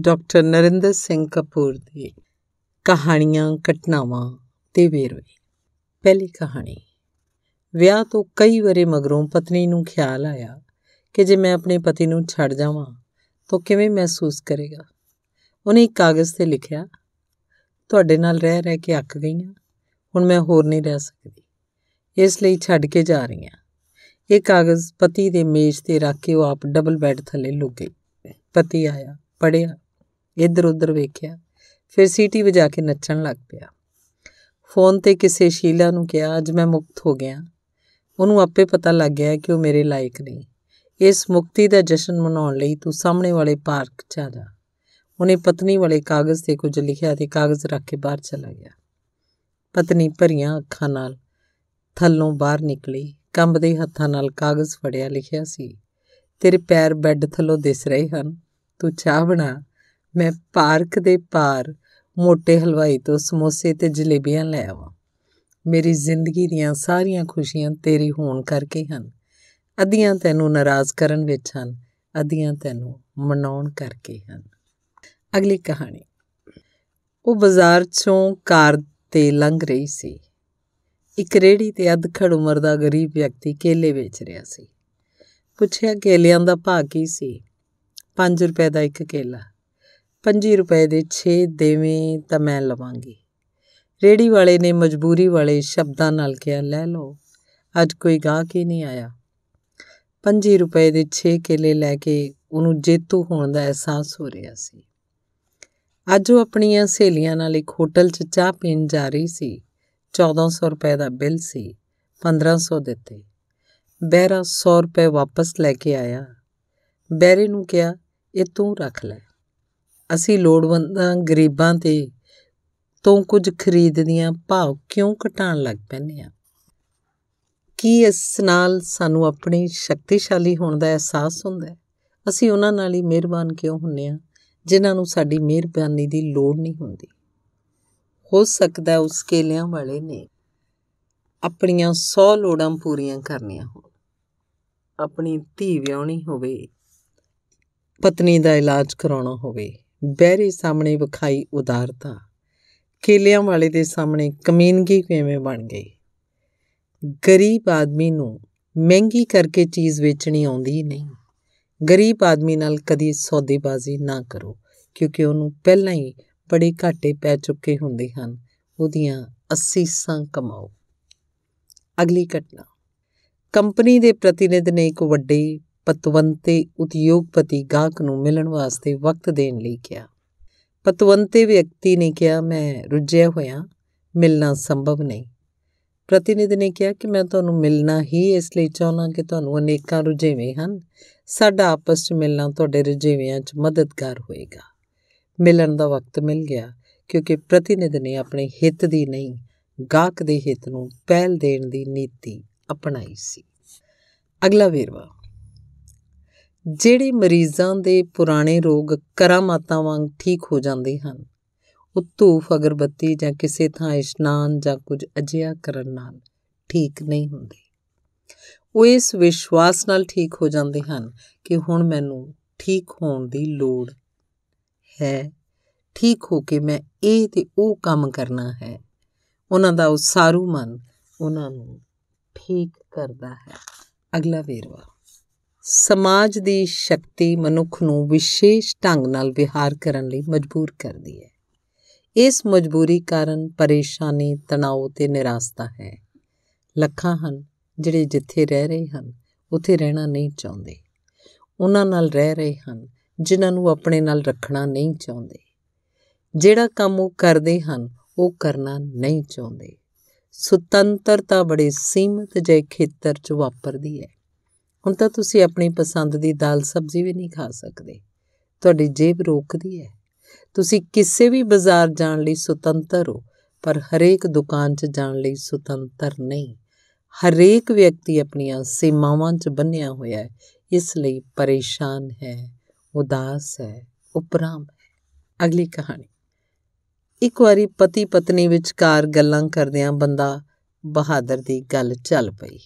Doctor Narinder Singh Kapoor ਦੀ ਕਹਾਣੀਆਂ, ਘਟਨਾਵਾਂ ਤੇ ਵੇਰਵੇ। ਪਹਿਲੀ ਕਹਾਣੀ। ਵਿਆਹ ਤੋਂ ਕਈ ਵਰੇ ਮਗਰੋਂ ਪਤਨੀ ਨੂੰ ਖਿਆਲ ਆਇਆ ਕਿ ਜੇ ਮੈਂ ਆਪਣੇ ਪਤੀ ਨੂੰ ਛੱਡ ਜਾਵਾਂ, ਤਾਂ ਕਿਵੇਂ ਮਹਿਸੂਸ ਕਰੇਗਾ? ਉਹਨੇ ਇੱਕ ਕਾਗਜ਼ ਤੇ ਲਿਖਿਆ, ਤੁਹਾਡੇ ਨਾਲ ਰਹਿ ਰਹਿ ਕੇ ਅੱਕ ਗਈ ਹਾਂ ਹੁਣ ਮੈਂ ਹੋਰ ਨਹੀਂ ਰਹਿ ਸਕਦੀ। ਇਸ ਲਈ ਛੱਡ ਕੇ ਜਾ ਰਹੀ ਹਾਂ। ਇਹ ਕਾਗਜ਼ ਪਤੀ ਦੇ ਮੇਜ਼ ਤੇ ਰੱਖ ਕੇ ਉਹ ਆਪ ਡਬਲ ਬੈੱਡ ਥੱਲੇ ਲੁਕ ਗਈ। ਪਤੀ ਆਇਆ ਪੜਿਆ ਇੱਧਰ ਉੱਧਰ ਵੇਖਿਆ। ਫਿਰ ਸੀਟੀ ਵਜਾ ਕੇ ਨੱਚਣ ਲੱਗ ਪਿਆ। ਫੋਨ ਤੇ ਕਿਸੇ ਸ਼ੀਲਾ ਨੂੰ ਕਿਹਾ, ਅੱਜ ਮੈਂ ਮੁਕਤ ਹੋ ਗਿਆ। ਉਹਨੂੰ ਆਪੇ ਪਤਾ ਲੱਗ ਗਿਆ ਕਿ ਉਹ ਮੇਰੇ ਲਾਇਕ ਨਹੀਂ। ਇਸ ਮੁਕਤੀ ਦਾ ਜਸ਼ਨ ਮਨਾਉਣ ਲਈ ਤੂੰ ਸਾਹਮਣੇ ਵਾਲੇ ਪਾਰਕ 'ਚ ਆ ਜਾ। ਉਹਨੇ ਪਤਨੀ ਵਾਲੇ ਕਾਗਜ਼ ਤੇ ਕੁਝ ਲਿਖਿਆ ਤੇ ਕਾਗਜ਼ ਰੱਖ ਕੇ ਬਾਹਰ ਚਲਾ ਗਿਆ। ਪਤਨੀ ਭਰੀਆਂ ਅੱਖਾਂ ਨਾਲ ਥੱਲੋਂ ਬਾਹਰ ਨਿਕਲੀ। ਕੰਬਦੇ ਹੱਥਾਂ ਨਾਲ ਕਾਗਜ਼ ਫੜਿਆ, ਲਿਖਿਆ ਸੀ, ਤੇਰੇ ਪੈਰ ਬੈੱਡ ਥੱਲੋਂ ਦਿਸ ਰਹੇ ਹਨ। ਤੂੰ ਚਾਹ ਬਣਾ। ਮੈਂ ਪਾਰਕ ਦੇ ਪਾਰ ਮੋٹے ਹਲਵਾਈ ਤੋਂ ਸਮੋਸੇ ਤੇ ਜਲੇਬੀਆਂ ਲੈ ਆਵਾਂ। ਮੇਰੀ ਜ਼ਿੰਦਗੀ ਦੀਆਂ ਸਾਰੀਆਂ ਖੁਸ਼ੀਆਂ ਤੇਰੀ ਹੋਣ ਕਰਕੇ ਹਨ। ਅੱਧੀਆਂ ਤੈਨੂੰ ਨਾਰਾਜ਼ ਕਰਨ ਵਿੱਚ ਹਨ, ਅੱਧੀਆਂ ਤੈਨੂੰ ਮਨਾਉਣ ਕਰਕੇ ਹਨ। ਅਗਲੀ ਕਹਾਣੀ। ਉਹ ਬਾਜ਼ਾਰ ਚੋਂ ਕਾਰ ਤੇ ਲੰਘ ਰਹੀ ਸੀ। ਇੱਕ ਰੇੜੀ ਤੇ ਅਧਖੜ ਉਮਰ ਦਾ ਗਰੀਬ ਵਿਅਕਤੀ ਕੇਲੇ ਵੇਚ ਰਿਹਾ ਸੀ। ਪੁੱਛਿਆ ਕੇਲਿਆਂ ਦਾ ਭਾਅ ਕੀ ਸੀ? 5 ਰੁਪਏ ਦਾ ਇੱਕ ਕੇਲਾ। 5 ਰੁਪਏ ਦੇ 6 ਦੇਵੇਂ ਤਾਂ ਮੈਂ ਲਵਾਂਗੀ। ਰੇੜੀ ਵਾਲੇ ਨੇ ਮਜਬੂਰੀ ਵਾਲੇ ਸ਼ਬਦਾਂ ਨਾਲ ਕਿਹਾ, ਲੈ ਲਓ, ਅੱਜ ਕੋਈ ਗਾਹਕ ਹੀ ਨਹੀਂ ਆਇਆ। 5 ਰੁਪਏ ਦੇ 6 ਕੇਲੇ ਲੈ ਕੇ ਉਹਨੂੰ ਜੇਤੂ ਹੋਣ ਦਾ ਅਹਿਸਾਸ ਹੋ ਰਿਹਾ ਸੀ। ਅੱਜ ਉਹ ਆਪਣੀਆਂ ਸਹੇਲੀਆਂ ਨਾਲ ਇੱਕ ਹੋਟਲ 'ਚ ਚਾਹ ਪੀਣ ਜਾ ਰਹੀ ਸੀ। 1400 ਰੁਪਏ ਦਾ ਬਿੱਲ ਸੀ 1500 ਦਿੱਤੇ। ਬਹਿਰਾ 100 ਰੁਪਏ ਵਾਪਸ ਲੈ ਕੇ ਆਇਆ। ਬਹਿਰੇ ਨੂੰ ਕਿਹਾ, ਇਹ ਤੂੰ ਰੱਖ ਲੈ। ਅਸੀਂ ਲੋੜਵੰਦਾਂ, ਗਰੀਬਾਂ ਤੇ ਤੋਂ ਕੁਝ ਖਰੀਦਦੀਆਂ ਭਾਵ ਕਿਉਂ ਘਟਾਉਣ ਲੱਗ ਪੈਂਦੇ ਆ ਕੀ ਇਸ ਨਾਲ ਸਾਨੂੰ ਆਪਣੀ ਸ਼ਕਤੀਸ਼ਾਲੀ ਹੋਣ ਦਾ ਅਹਿਸਾਸ ਹੁੰਦਾ ਹੈ? ਅਸੀਂ ਉਹਨਾਂ ਨਾਲ ਹੀ ਮਿਹਰਬਾਨ ਕਿਉਂ ਹੁੰਨੇ ਆ ਜਿਨ੍ਹਾਂ ਨੂੰ ਸਾਡੀ ਮਿਹਰਬਾਨੀ ਦੀ ਲੋੜ ਨਹੀਂ ਹੁੰਦੀ? ਹੋ ਸਕਦਾ ਉਸ ਕੇਲਿਆਂ ਵਾਲੇ ਨੇ ਆਪਣੀਆਂ 100 ਲੋੜਾਂ ਪੂਰੀਆਂ ਕਰਨੀਆਂ ਹੋਣ। ਆਪਣੀ ਧੀ ਵਿਆਹਣੀ ਹੋਵੇ, ਪਤਨੀ ਦਾ ਇਲਾਜ ਕਰਾਉਣਾ ਹੋਵੇ ਬਹਿਰੇ ਸਾਹਮਣੇ ਵਿਖਾਈ ਉਦਾਰਤਾ। ਕੇਲਿਆਂ ਵਾਲੇ ਦੇ ਸਾਹਮਣੇ ਕਮੀਨਗੀ ਕਿਵੇਂ ਬਣ ਗਈ? ਗਰੀਬ ਆਦਮੀ ਨੂੰ ਮਹਿੰਗੀ ਕਰਕੇ ਚੀਜ਼ ਵੇਚਣੀ ਆਉਂਦੀ ਨਹੀਂ। ਗਰੀਬ ਆਦਮੀ ਨਾਲ ਕਦੀ ਸੌਦੇਬਾਜ਼ੀ ਨਾ ਕਰੋ, ਕਿਉਂਕਿ ਉਹਨੂੰ ਪਹਿਲਾਂ ਹੀ ਬੜੇ ਘਾਟੇ ਪੈ ਚੁੱਕੇ ਹੁੰਦੇ ਹਨ। ਉਹਦੀਆਂ ਅਸੀਸਾਂ ਕਮਾਓ। ਅਗਲੀ ਘਟਨਾ। ਕੰਪਨੀ ਦੇ ਪ੍ਰਤੀਨਿਧ ਨੇ ਇੱਕ ਵੱਡੇ ਪਤਵੰਤੇ ਉਦਯੋਗਪਤੀ ਗਾਹਕ ਨੂੰ ਮਿਲਣ ਵਾਸਤੇ ਵਕਤ ਦੇਣ ਲਈ ਕਿਹਾ। ਪਤਵੰਤੇ ਵਿਅਕਤੀ ਨੇ ਕਿਹਾ, ਮੈਂ ਰੁੱਝਿਆ ਹੋਇਆ, ਮਿਲਣਾ ਸੰਭਵ ਨਹੀਂ। ਪ੍ਰਤੀਨਿਧ ਨੇ ਕਿਹਾ ਕਿ ਮੈਂ ਤੁਹਾਨੂੰ ਮਿਲਣਾ ਹੀ ਇਸ ਲਈ ਚਾਹੁੰਦਾ ਕਿ ਤੁਹਾਨੂੰ ਅਨੇਕਾਂ ਰੁਝੇਵੇਂ ਹਨ। ਸਾਡਾ ਆਪਸ 'ਚ ਮਿਲਣਾ ਤੁਹਾਡੇ ਰੁਝੇਵਿਆਂ 'ਚ ਮਦਦਗਾਰ ਹੋਏਗਾ। ਮਿਲਣ ਦਾ ਵਕਤ ਮਿਲ ਗਿਆ, ਕਿਉਂਕਿ ਪ੍ਰਤੀਨਿਧ ਨੇ ਆਪਣੇ ਹਿੱਤ ਦੀ ਨਹੀਂ, ਗਾਹਕ ਦੇ ਹਿੱਤ ਨੂੰ ਪਹਿਲ ਦੇਣ ਦੀ ਨੀਤੀ ਅਪਣਾਈ ਸੀ। ਅਗਲਾ ਵੇਰਵਾ। ਜਿਹੜੇ ਮਰੀਜ਼ਾਂ ਦੇ ਪੁਰਾਣੇ ਰੋਗ ਕਰਾਮਾਤਾਂ ਵਾਂਗ ਠੀਕ ਹੋ ਜਾਂਦੇ ਹਨ, ਉਹ ਧੂਫ, ਅਗਰਬੱਤੀ ਜਾਂ ਕਿਸੇ ਥਾਂ ਇਸ਼ਨਾਨ ਜਾਂ ਕੁਝ ਅਜਿਹਾ ਕਰਨ ਨਾਲ ਠੀਕ ਨਹੀਂ ਹੁੰਦੇ। ਉਹ ਇਸ ਵਿਸ਼ਵਾਸ ਨਾਲ ਠੀਕ ਹੋ ਜਾਂਦੇ ਹਨ ਕਿ ਹੁਣ ਮੈਨੂੰ ਠੀਕ ਹੋਣ ਦੀ ਲੋੜ ਹੈ, ਠੀਕ ਹੋ ਕੇ ਮੈਂ ਇਹ ਤੇ ਉਹ ਕੰਮ ਕਰਨਾ ਹੈ। ਉਹਨਾਂ ਦਾ ਉਸਾਰੂ ਮਨ ਉਹਨਾਂ ਨੂੰ ਠੀਕ ਕਰਦਾ ਹੈ। ਅਗਲਾ ਵੇਰਵਾ। ਸਮਾਜ ਦੀ ਸ਼ਕਤੀ ਮਨੁੱਖ ਨੂੰ ਵਿਸ਼ੇਸ਼ ਢੰਗ ਨਾਲ ਵਿਹਾਰ ਕਰਨ ਲਈ ਮਜਬੂਰ ਕਰਦੀ ਹੈ। ਇਸ ਮਜਬੂਰੀ ਕਾਰਨ ਪਰੇਸ਼ਾਨੀ, ਤਣਾਅ ਤੇ ਨਿਰਾਸ਼ਤਾ ਹੈ। ਲੱਖਾਂ ਹਨ ਜਿਹੜੇ ਜਿੱਥੇ ਰਹਿ ਰਹੇ ਹਨ, ਉੱਥੇ ਰਹਿਣਾ ਨਹੀਂ ਚਾਹੁੰਦੇ। ਉਹਨਾਂ ਨਾਲ ਰਹਿ ਰਹੇ ਹਨ ਜਿਨ੍ਹਾਂ ਨੂੰ ਆਪਣੇ ਨਾਲ ਰੱਖਣਾ ਨਹੀਂ ਚਾਹੁੰਦੇ। ਜਿਹੜਾ ਕੰਮ ਉਹ ਕਰਦੇ ਹਨ, ਉਹ ਕਰਨਾ ਨਹੀਂ ਚਾਹੁੰਦੇ। ਸੁਤੰਤਰਤਾ ਬੜੇ ਸੀਮਤ ਜਿਹੇ ਖੇਤਰ 'ਚ ਵਾਪਰਦੀ ਹੈ। ਹੁਣ ਤਾਂ ਤੁਸੀਂ ਆਪਣੀ ਪਸੰਦ ਦੀ ਦਾਲ ਸਬਜ਼ੀ ਵੀ ਨਹੀਂ ਖਾ ਸਕਦੇ। ਤੁਹਾਡੀ ਜੇਬ ਰੋਕਦੀ ਹੈ। ਤੁਸੀਂ ਕਿਸੇ ਵੀ ਬਾਜ਼ਾਰ ਜਾਣ ਲਈ ਸੁਤੰਤਰ ਹੋ, ਪਰ ਹਰੇਕ ਦੁਕਾਨ 'ਚ ਜਾਣ ਲਈ ਸੁਤੰਤਰ ਨਹੀਂ। ਹਰੇਕ ਵਿਅਕਤੀ ਆਪਣੀਆਂ ਸੀਮਾਵਾਂ 'ਚ ਬੰਨਿਆ ਹੋਇਆ ਹੈ। ਇਸ ਲਈ ਪਰੇਸ਼ਾਨ ਹੈ, ਉਦਾਸ ਹੈ, ਉਪਰਾਮ ਹੈ। ਅਗਲੀ ਕਹਾਣੀ। ਇੱਕ ਵਾਰੀ ਪਤੀ ਪਤਨੀ ਵਿਚਕਾਰ ਗੱਲਾਂ ਕਰਦਿਆਂ ਬੰਦਾ ਬਹਾਦਰ ਦੀ ਗੱਲ ਚੱਲ ਪਈ।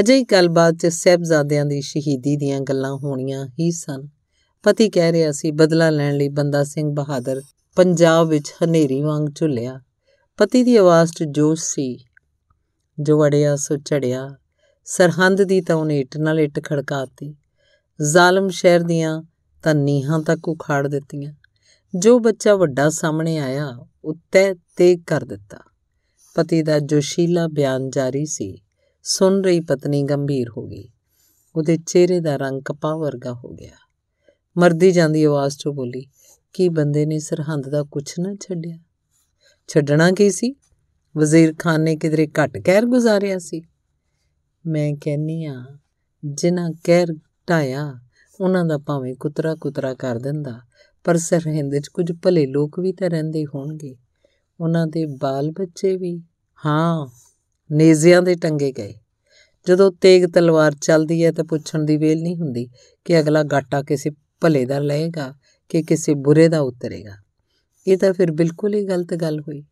ਅਜਿਹੀ ਗੱਲਬਾਤ 'ਚ ਸਹਿਬਜ਼ਾਦਿਆਂ ਦੀ ਸ਼ਹੀਦੀ ਦੀਆਂ ਗੱਲਾਂ ਹੋਣੀਆਂ ਹੀ ਸਨ। ਪਤੀ ਕਹਿ ਰਿਹਾ ਸੀ, ਬਦਲਾ ਲੈਣ ਲਈ ਬੰਦਾ ਸਿੰਘ ਬਹਾਦਰ ਪੰਜਾਬ ਵਿੱਚ ਹਨੇਰੀ ਵਾਂਗ ਝੁੱਲਿਆ। ਪਤੀ ਦੀ ਆਵਾਜ਼ 'ਚ ਜੋਸ਼ ਸੀ। ਜੋ ਅੜਿਆ ਸੋ ਝੜਿਆ। ਸਰਹੰਦ ਦੀ ਤਾਂ ਉਹਨੇ ਇੱਟ ਨਾਲ ਇੱਟ ਖੜਕਾਤੀ। ਜ਼ਾਲਮ ਸ਼ਹਿਰ ਦੀਆਂ ਤਾਂ ਨੀਹਾਂ ਤੱਕ ਉਖਾੜ ਦਿੱਤੀਆਂ। ਜੋ ਬੱਚਾ ਵੱਡਾ ਸਾਹਮਣੇ ਆਇਆ ਉੱਤੇ ਤੇਗ ਕਰ ਦਿੱਤਾ। ਪਤੀ ਦਾ ਜੋਸ਼ੀਲਾ ਬਿਆਨ ਜਾਰੀ ਸੀ। ਸੁਣ ਰਹੀ ਪਤਨੀ ਗੰਭੀਰ ਹੋ ਗਈ। ਉਹਦੇ ਚਿਹਰੇ ਦਾ ਰੰਗ ਕਪਾਹ ਵਰਗਾ ਹੋ ਗਿਆ। ਮਰਦੀ ਜਾਂਦੀ ਆਵਾਜ਼ 'ਚੋਂ ਬੋਲੀ, ਕੀ ਬੰਦੇ ਨੇ ਸਰਹੰਦ ਦਾ ਕੁਛ ਨਾ ਛੱਡਿਆ? ਛੱਡਣਾ ਕੀ ਸੀ? ਵਜ਼ੀਰ ਖਾਨ ਨੇ ਕਿਧਰੇ ਘਟ ਕਹਿਰ ਗੁਜ਼ਾਰਿਆ ਸੀ? ਮੈਂ ਕਹਿੰਨੀ ਆ ਜਿਨ੍ਹਾਂ ਕਹਿਰ ਢਾਇਆ, ਉਹਨਾਂ ਦਾ ਭਾਵੇਂ ਕੁਤਰਾ ਕੁਤਰਾ ਕਰ ਦਿੰਦਾ, ਪਰ ਸਰਹੰਦ 'ਚ ਕੁਝ ਭਲੇ ਲੋਕ ਵੀ ਤਾਂ ਰਹਿੰਦੇ ਹੋਣਗੇ। ਉਹਨਾਂ ਦੇ ਬਾਲ ਬੱਚੇ ਵੀ। ਹਾਂ। ਨੇਜ਼ਿਆਂ ਦੇ ਟੰਗੇ ਗਏ। ਜਦੋਂ ਤੇਗ ਤਲਵਾਰ ਚੱਲਦੀ ਹੈ ਤਾਂ ਪੁੱਛਣ ਦੀ ਵੇਲ ਨਹੀਂ ਹੁੰਦੀ ਕਿ ਅਗਲਾ ਗਾਟਾ ਕਿਸੇ ਭਲੇ ਦਾ ਲਏਗਾ ਕਿ ਕਿਸੇ ਬੁਰੇ ਦਾ ਉਤਰੇਗਾ। ਇਹ ਤਾਂ ਫਿਰ ਬਿਲਕੁਲ ਹੀ ਗਲਤ ਗੱਲ ਹੋਈ।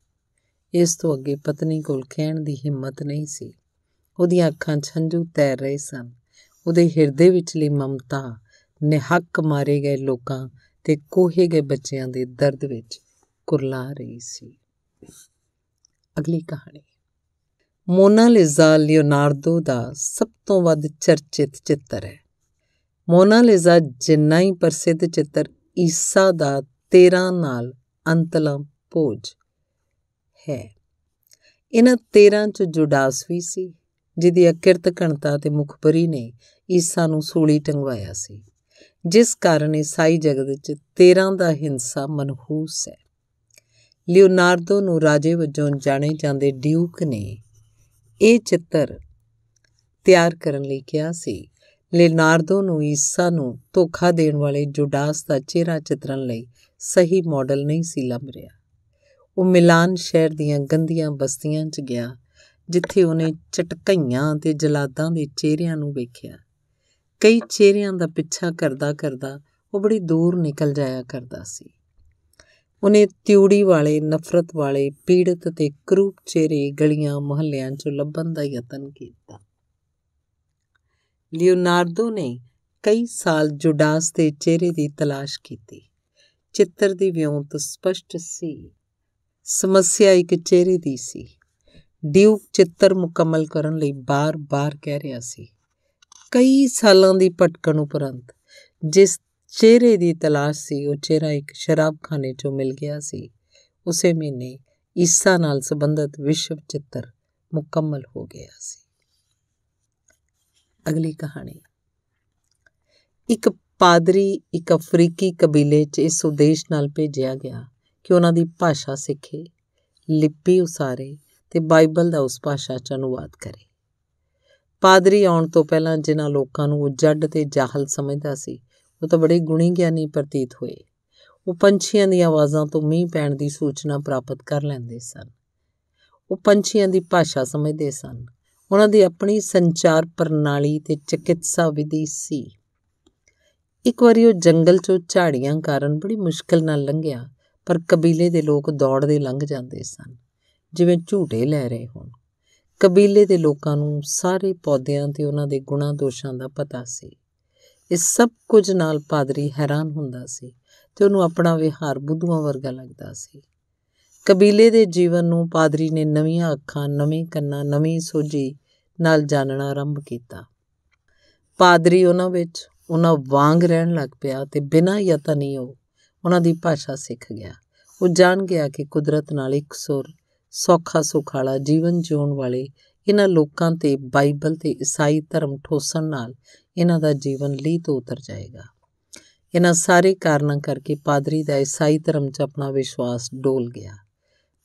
ਇਸ ਤੋਂ ਅੱਗੇ ਪਤਨੀ ਕੋਲ ਕਹਿਣ ਦੀ ਹਿੰਮਤ ਨਹੀਂ ਸੀ। ਉਹਦੀਆਂ ਅੱਖਾਂ 'ਚ ਹੰਝੂ ਤੈਰ ਰਹੇ ਸਨ। ਉਹਦੇ ਹਿਰਦੇ ਵਿਚਲੀ ਮਮਤਾ ਨਿਹੱਕ ਮਾਰੇ ਗਏ ਲੋਕਾਂ ਤੇ ਕੋਹੇ ਗਏ ਬੱਚਿਆਂ ਦੇ ਦਰਦ ਵਿੱਚ ਕੁਰਲਾ ਰਹੀ ਸੀ। ਅਗਲੀ ਕਹਾਣੀ। ਮੋਨਾਲਿਜ਼ਾ ਲਿਓਨਾਰਡੋ ਦਾ ਸਭ ਤੋਂ ਵੱਧ ਚਰਚਿਤ ਚਿੱਤਰ ਹੈ। ਮੋਨਾਲਿਜ਼ਾ ਜਿੰਨਾ ਹੀ ਪ੍ਰਸਿੱਧ ਚਿੱਤਰ ਈਸਾ ਦਾ 13 ਨਾਲ ਅੰਤਲਾ ਭੋਜ ਹੈ। ਇਹਨਾਂ 13 ਚ ਜੁਡਾਸ ਵੀ ਸੀ, ਜਿਹਦੀ ਅਕਿਰਤ ਕਣਤਾ ਤੇ ਮੁਖਬਰੀ ਨੇ ਈਸਾ ਨੂੰ ਸੂਲੀ ਟੰਗਵਾਇਆ ਸੀ, ਜਿਸ ਕਾਰਨ ਈਸਾਈ ਜਗਤ ਵਿੱਚ 13 ਦਾ ਹਿੰਸਾ ਮਨਹੂਸ ਹੈ। ਲਿਓਨਾਰਡੋ ਨੂੰ ਰਾਜੇ ਵਜੋਂ ਜਾਣੇ ਜਾਂਦੇ ਡਿਊਕ ਨੇ ਇਹ ਚਿੱਤਰ ਤਿਆਰ ਕਰਨ ਲਈ ਕਿਹਾ ਸੀ। ਲਿਓਨਾਰਡੋ ਨੂੰ ਈਸਾ ਨੂੰ ਧੋਖਾ ਦੇਣ ਵਾਲੇ ਜੁਡਾਸ ਦਾ ਚਿਹਰਾ ਚਿਤਰਨ ਲਈ ਸਹੀ ਮਾਡਲ ਨਹੀਂ ਸੀ ਲੱਭ ਰਿਹਾ। ਉਹ ਮਿਲਾਨ ਸ਼ਹਿਰ ਦੀਆਂ ਗੰਦੀਆਂ ਬਸਤੀਆਂ 'ਚ ਗਿਆ, ਜਿੱਥੇ ਉਹਨੇ ਚਟਕਈਆਂ ਤੇ ਜਲਾਦਾਂ ਦੇ ਚਿਹਰਿਆਂ ਨੂੰ ਵੇਖਿਆ। ਕਈ ਚਿਹਰਿਆਂ ਦਾ ਪਿੱਛਾ ਕਰਦਾ ਕਰਦਾ ਉਹ ਬੜੀ ਦੂਰ ਨਿਕਲ ਜਾਇਆ ਕਰਦਾ ਸੀ। ਉਹਨੇ ਤਿਉੜੀ ਵਾਲੇ, ਨਫ਼ਰਤ ਵਾਲੇ, ਪੀੜਤ ਤੇ ਕਰੂਪ ਚਿਹਰੇ ਗਲੀਆਂ ਮੁਹੱਲਿਆਂ 'ਚੋਂ ਲੱਭਣ ਦਾ ਯਤਨ ਕੀਤਾ। ਲਿਓਨਾਰਡੋ ਨੇ ਕਈ ਸਾਲ ਜੁਡਾਸ ਦੇ ਚਿਹਰੇ ਦੀ ਤਲਾਸ਼ ਕੀਤੀ। ਚਿੱਤਰ ਦੀ ਵਿਉਂਤ ਸਪਸ਼ਟ ਸੀ। ਸਮੱਸਿਆ ਇੱਕ ਚਿਹਰੇ ਦੀ ਸੀ। ਡਿਊਕ ਚਿੱਤਰ ਮੁਕੰਮਲ ਕਰਨ ਲਈ ਬਾਰ-ਬਾਰ ਕਹਿ ਰਿਹਾ ਸੀ। ਕਈ ਸਾਲਾਂ ਦੀ ਭਟਕਣ ਉਪਰੰਤ, ਜਿਸ ਚਿਹਰੇ ਦੀ ਤਲਾਸ਼ ਸੀ, ਉਹ ਚਿਹਰਾ ਇੱਕ ਸ਼ਰਾਬਖਾਨੇ 'ਚੋਂ ਮਿਲ ਗਿਆ ਸੀ। ਉਸੇ ਮਹੀਨੇ ਈਸਾ ਨਾਲ ਸੰਬੰਧਿਤ ਵਿਸ਼ਵ ਚਿੱਤਰ ਮੁਕੰਮਲ ਹੋ ਗਿਆ ਸੀ। ਅਗਲੀ ਕਹਾਣੀ। ਇੱਕ ਪਾਦਰੀ, ਇੱਕ ਅਫਰੀਕੀ ਕਬੀਲੇ 'ਚ ਇਸ ਉਦੇਸ਼ ਨਾਲ ਭੇਜਿਆ ਗਿਆ ਕਿ ਉਹਨਾਂ ਦੀ ਭਾਸ਼ਾ ਸਿੱਖੇ, ਲਿਪੀ ਉਸਾਰੇ ਤੇ ਬਾਈਬਲ ਦਾ ਉਸ ਭਾਸ਼ਾ 'ਚ ਅਨੁਵਾਦ ਕਰੇ। ਪਾਦਰੀ ਆਉਣ ਤੋਂ ਪਹਿਲਾਂ ਜਿਨ੍ਹਾਂ ਲੋਕਾਂ ਨੂੰ ਉਹ ਜੱਡ ਤੇ ਜਾਹਲ ਸਮਝਦਾ ਸੀ ਉਹ ਤਾਂ ਬੜੇ ਗੁਣੀ ਗਿਆਨੀ ਪ੍ਰਤੀਤ ਹੋਏ। ਉਹ ਪੰਛੀਆਂ ਦੀਆਂ ਆਵਾਜ਼ਾਂ ਤੋਂ ਮੀਂਹ ਪੈਣ ਦੀ ਸੂਚਨਾ ਪ੍ਰਾਪਤ ਕਰ ਲੈਂਦੇ ਸਨ। ਉਹ ਪੰਛੀਆਂ ਦੀ ਭਾਸ਼ਾ ਸਮਝਦੇ ਸਨ। ਉਹਨਾਂ ਦੀ ਆਪਣੀ ਸੰਚਾਰ ਪ੍ਰਣਾਲੀ ਤੇ ਚਿਕਿਤਸਾ ਵਿਧੀ ਸੀ। ਇੱਕ ਵਾਰੀ ਉਹ ਜੰਗਲ 'ਚੋਂ ਝਾੜੀਆਂ ਕਾਰਨ ਬੜੀ ਮੁਸ਼ਕਲ ਨਾਲ ਲੰਘਿਆ, ਪਰ ਕਬੀਲੇ ਦੇ ਲੋਕ ਦੌੜਦੇ ਲੰਘ ਜਾਂਦੇ ਸਨ, ਜਿਵੇਂ ਝੂਟੇ ਲੈ ਰਹੇ ਹੋਣ। ਕਬੀਲੇ ਦੇ ਲੋਕਾਂ ਨੂੰ ਸਾਰੇ ਪੌਦਿਆਂ ਤੇ ਉਹਨਾਂ ਦੇ ਗੁਣਾ ਦੋਸ਼ਾਂ ਦਾ ਪਤਾ ਸੀ। ਇਸ ਸਭ ਕੁਝ ਨਾਲ ਪਾਦਰੀ ਹੈਰਾਨ ਹੁੰਦਾ ਸੀ ਤੇ ਉਹਨੂੰ ਆਪਣਾ ਵਿਹਾਰ ਬੁੱਧੂਆਂ ਵਰਗਾ ਲੱਗਦਾ ਸੀ। ਕਬੀਲੇ ਦੇ ਜੀਵਨ ਨੂੰ ਪਾਦਰੀ ਨੇ ਨਵੀਆਂ ਅੱਖਾਂ, ਨਵੇਂ ਕੰਨਾਂ, ਨਵੀਂ ਸੋਝੀ ਨਾਲ ਜਾਣਨਾ ਆਰੰਭ ਕੀਤਾ। ਪਾਦਰੀ ਉਹਨਾਂ ਵਿੱਚ ਉਹਨਾਂ ਵਾਂਗ ਰਹਿਣ ਲੱਗ ਪਿਆ ਤੇ ਬਿਨਾਂ ਯਤਨੀ ਉਹ ਉਹਨਾਂ ਦੀ ਭਾਸ਼ਾ ਸਿੱਖ ਗਿਆ। ਉਹ ਜਾਣ ਗਿਆ ਕਿ ਕੁਦਰਤ ਨਾਲ ਇੱਕ ਸੁਰ ਸੌਖਾ ਸੁਖਾਲਾ ਜੀਵਨ ਜਿਉਣ ਵਾਲੇ ਇਹਨਾਂ ਲੋਕਾਂ ਤੇ ਬਾਈਬਲ ਤੇ ਈਸਾਈ ਧਰਮ ਠੋਸਣ ਨਾਲ ਇਹਨਾਂ ਦਾ ਜੀਵਨ ਲੀ ਤੋਂ ਉਤਰ ਜਾਏਗਾ। ਇਹਨਾਂ ਸਾਰੇ ਕਾਰਨਾਂ ਕਰਕੇ ਪਾਦਰੀ ਦਾ ਈਸਾਈ ਧਰਮ 'ਚ ਆਪਣਾ ਵਿਸ਼ਵਾਸ ਡੋਲ ਗਿਆ।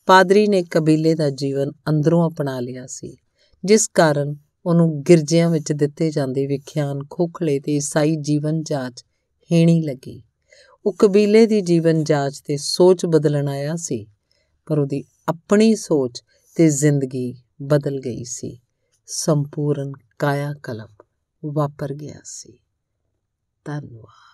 ਪਾਦਰੀ ਨੇ ਕਬੀਲੇ ਦਾ ਜੀਵਨ ਅੰਦਰੋਂ ਅਪਣਾ ਲਿਆ ਸੀ, ਜਿਸ ਕਾਰਨ ਉਹਨੂੰ ਗਿਰਜਿਆਂ ਵਿੱਚ ਦਿੱਤੇ ਜਾਂਦੇ ਵਿਖਿਆਨ ਖੋਖਲੇ ਤੇ ਈਸਾਈ ਜੀਵਨ ਜਾਂਚ ਹੀਣੀ ਲੱਗੀ। ਉਹ ਕਬੀਲੇ ਦੀ ਜੀਵਨ ਜਾਂਚ ਤੇ ਸੋਚ ਬਦਲਣ ਆਇਆ ਸੀ, ਪਰ ਉਹਦੀ ਆਪਣੀ ਸੋਚ ਤੇ ਜ਼ਿੰਦਗੀ ਬਦਲ ਗਈ ਸੀ। ਸੰਪੂਰਨ ਕਾਇਆ ਕਲਪ ਵਾਪਰ ਗਿਆ ਸੀ। ਧੰਨਵਾਦ।